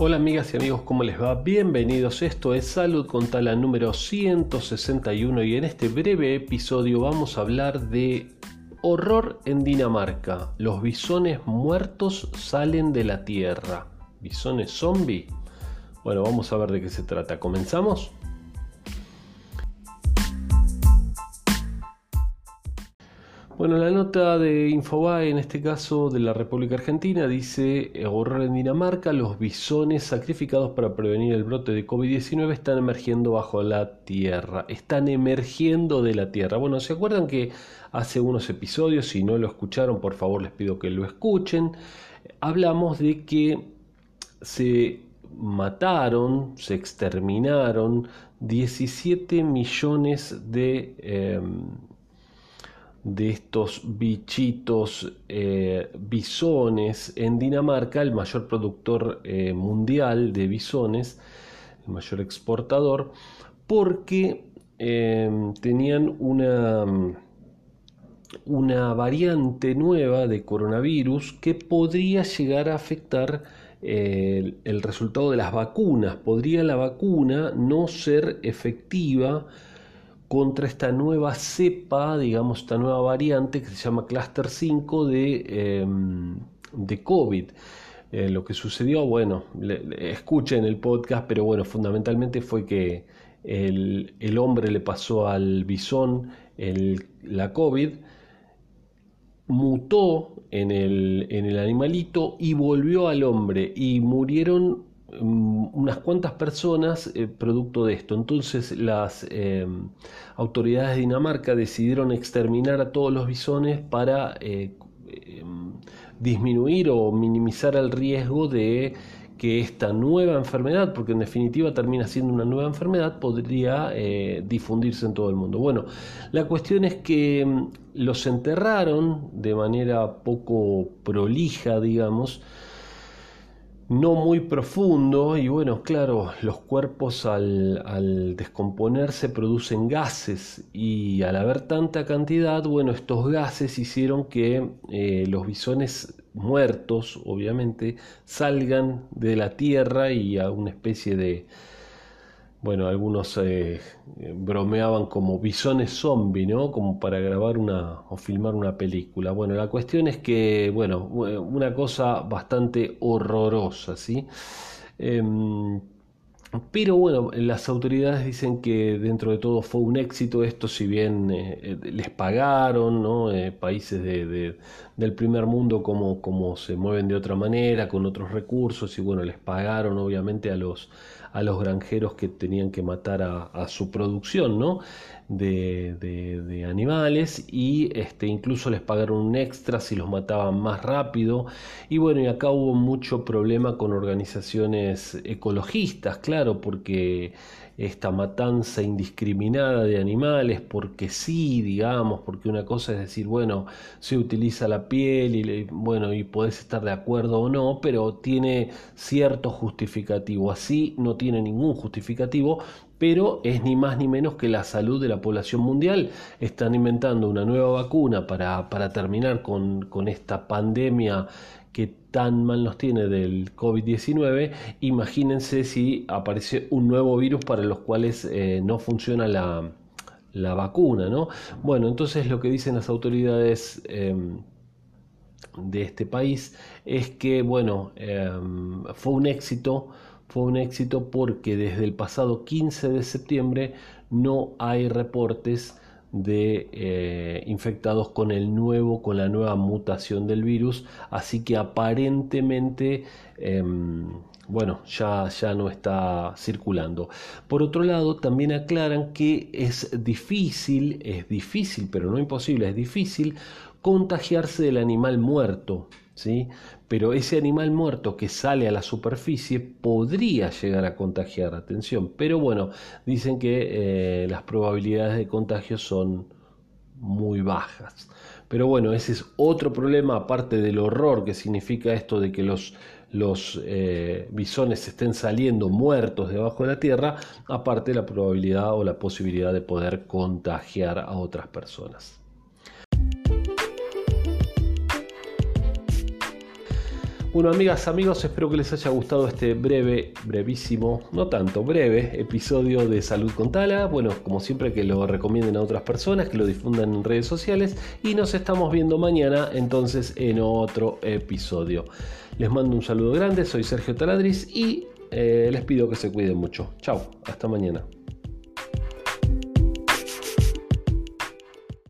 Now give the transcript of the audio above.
Hola amigas y amigos, ¿cómo les va? Bienvenidos, esto es Salud con Tala número 161 y en este breve episodio vamos a hablar de horror en Dinamarca. Los bisones muertos salen de la tierra. ¿Bisones zombie? Bueno, vamos a ver de qué se trata. ¿Comenzamos? Bueno, la nota de Infobae, en este caso de la República Argentina, dice, horror en Dinamarca, los bisones sacrificados para prevenir el brote de COVID-19 están emergiendo bajo la tierra, están emergiendo de la tierra. Bueno, ¿se acuerdan que hace unos episodios, si no lo escucharon, por favor les pido que lo escuchen, hablamos de que se mataron, se exterminaron 17 millones de... Em, de estos bichitos eh, bisones en Dinamarca, el mayor productor eh, mundial de bisones, el mayor exportador, porque em, tenían una, una variante nueva de coronavirus que podría llegar a afectar eh, el resultado de las vacunas. Podría la vacuna no ser efectiva contra esta nueva cepa, digamos, esta nueva variante que se llama Cluster 5 de, em, de COVID. Eh, lo que sucedió, bueno, escuchen el podcast, pero bueno, fundamentalmente fue que el, el hombre le pasó al bisón el, la COVID, mutó en el, en el animalito y volvió al hombre y murieron unas cuantas personas eh, producto de esto. Entonces las em, autoridades de Dinamarca decidieron exterminar a todos los bisones para eh, em, disminuir o minimizar el riesgo de que esta nueva enfermedad, porque en definitiva termina siendo una nueva enfermedad, podría eh, difundirse en todo el mundo. Bueno, la cuestión es que em, los enterraron de manera poco prolija, digamos, no muy profundo y bueno, claro, los cuerpos al, descomponerse producen gases y al haber tanta cantidad, bueno, estos gases hicieron que eh, los bisones muertos, obviamente, salgan de la tierra y a una especie de, bueno, algunos eh, bromeaban como bisones zombie, ¿no? Como para grabar una o filmar una película. Bueno, la cuestión es que, bueno, una cosa bastante horrorosa, ¿sí? Em, pero bueno, las autoridades dicen que dentro de todo fue un éxito esto, si bien eh, eh, les pagaron, ¿no? países del primer mundo como, como se mueven de otra manera, con otros recursos, y bueno, les pagaron obviamente a los a los granjeros que tenían que matar a, su producción ¿no? de, de, animales y este, incluso les pagaron un extra si los mataban más rápido. Y bueno, y acá hubo mucho problema con organizaciones ecologistas, claro, porque esta matanza indiscriminada de animales, porque sí, digamos, porque una cosa es decir, bueno, se utiliza la piel y bueno, y podés estar de acuerdo o no, pero tiene cierto justificativo. Así no tiene ningún justificativo, pero es ni más ni menos que la salud de la población mundial. Están inventando una nueva vacuna para, para terminar con, con esta pandemia que tan mal nos tiene del COVID-19, imagínense si aparece un nuevo virus para los cuales eh, no funciona la, vacuna, ¿no? Bueno, entonces lo que dicen las autoridades em, de este país es que, bueno, em, fue un éxito, fue un éxito porque desde el pasado 15 de septiembre no hay reportes de eh, infectados con el nuevo, con la nueva mutación del virus, así que aparentemente, em, bueno, ya, ya no está circulando. Por otro lado, también aclaran que es difícil, es difícil, pero no imposible, es difícil contagiarse del animal muerto. ¿Sí? Pero ese animal muerto que sale a la superficie podría llegar a contagiar, atención. Pero bueno, dicen que eh, las probabilidades de contagio son muy bajas. Pero bueno, ese es otro problema, aparte del horror que significa esto de que los, los eh, bisones estén saliendo muertos debajo de la tierra, aparte la probabilidad o la posibilidad de poder contagiar a otras personas. Bueno, amigas, amigos, espero que les haya gustado este breve, brevísimo, no tanto, breve episodio de Salud con Tala. Bueno, como siempre que lo recomienden a otras personas, que lo difundan en redes sociales y nos estamos viendo mañana entonces en otro episodio. Les mando un saludo grande, soy Sergio Taladris y eh, les pido que se cuiden mucho. Chao, hasta mañana.